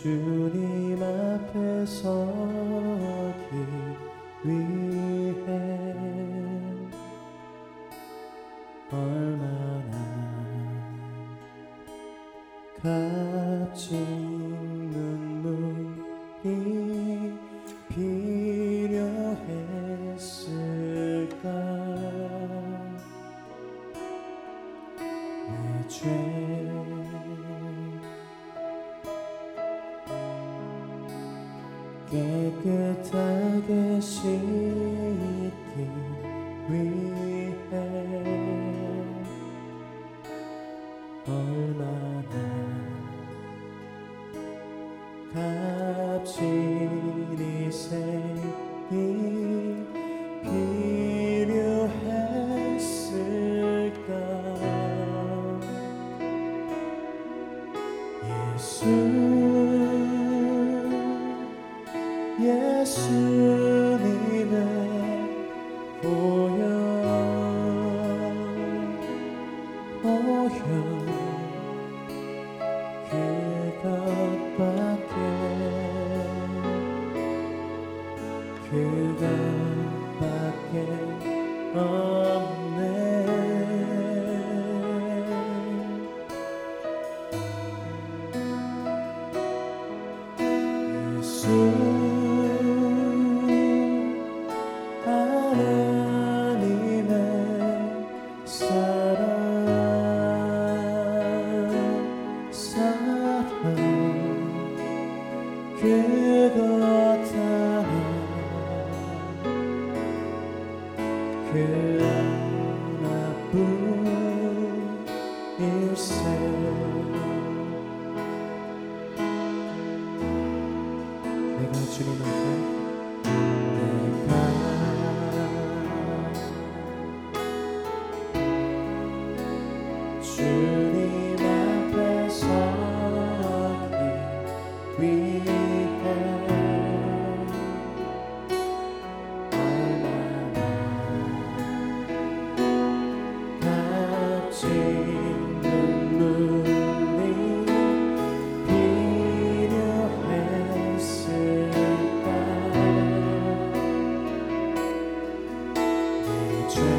주님 앞에 서기 위해 수 있기 위해 얼마나 값진 이 생이 그나뿐 일생 내가 주님 앞에 dream.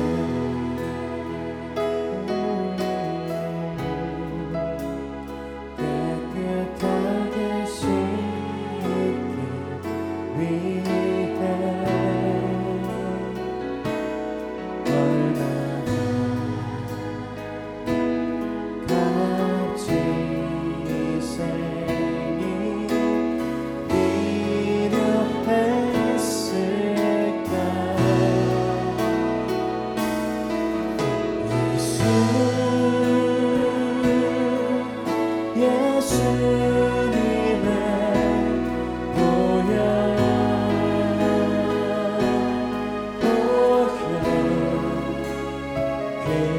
Lord.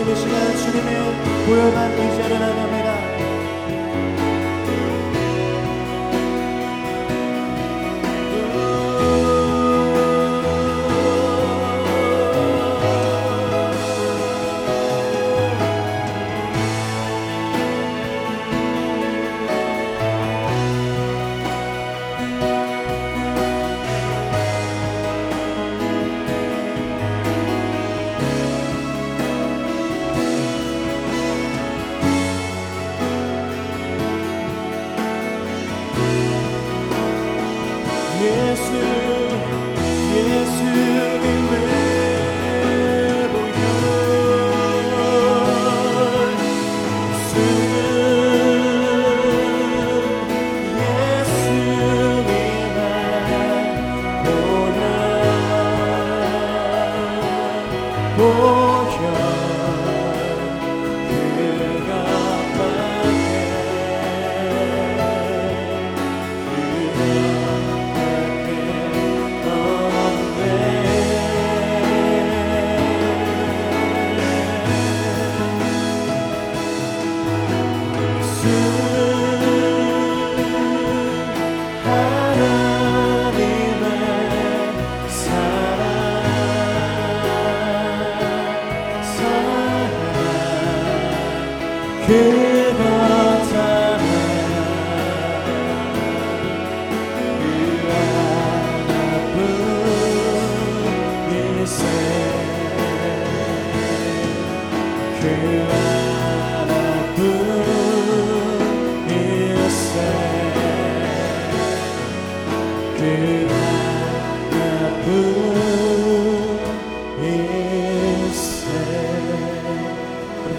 주님의 시간 주님의 고요한 의지하는 하나님 amor.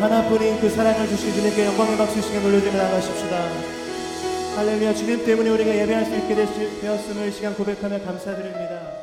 하나뿐인 그 사랑을 주신 주님께 영광의 박수 시간 돌려드리며 나가십시다. 할렐루야 주님 때문에 우리가 예배할 수 있게 되었음을 이 시간 고백하며 감사드립니다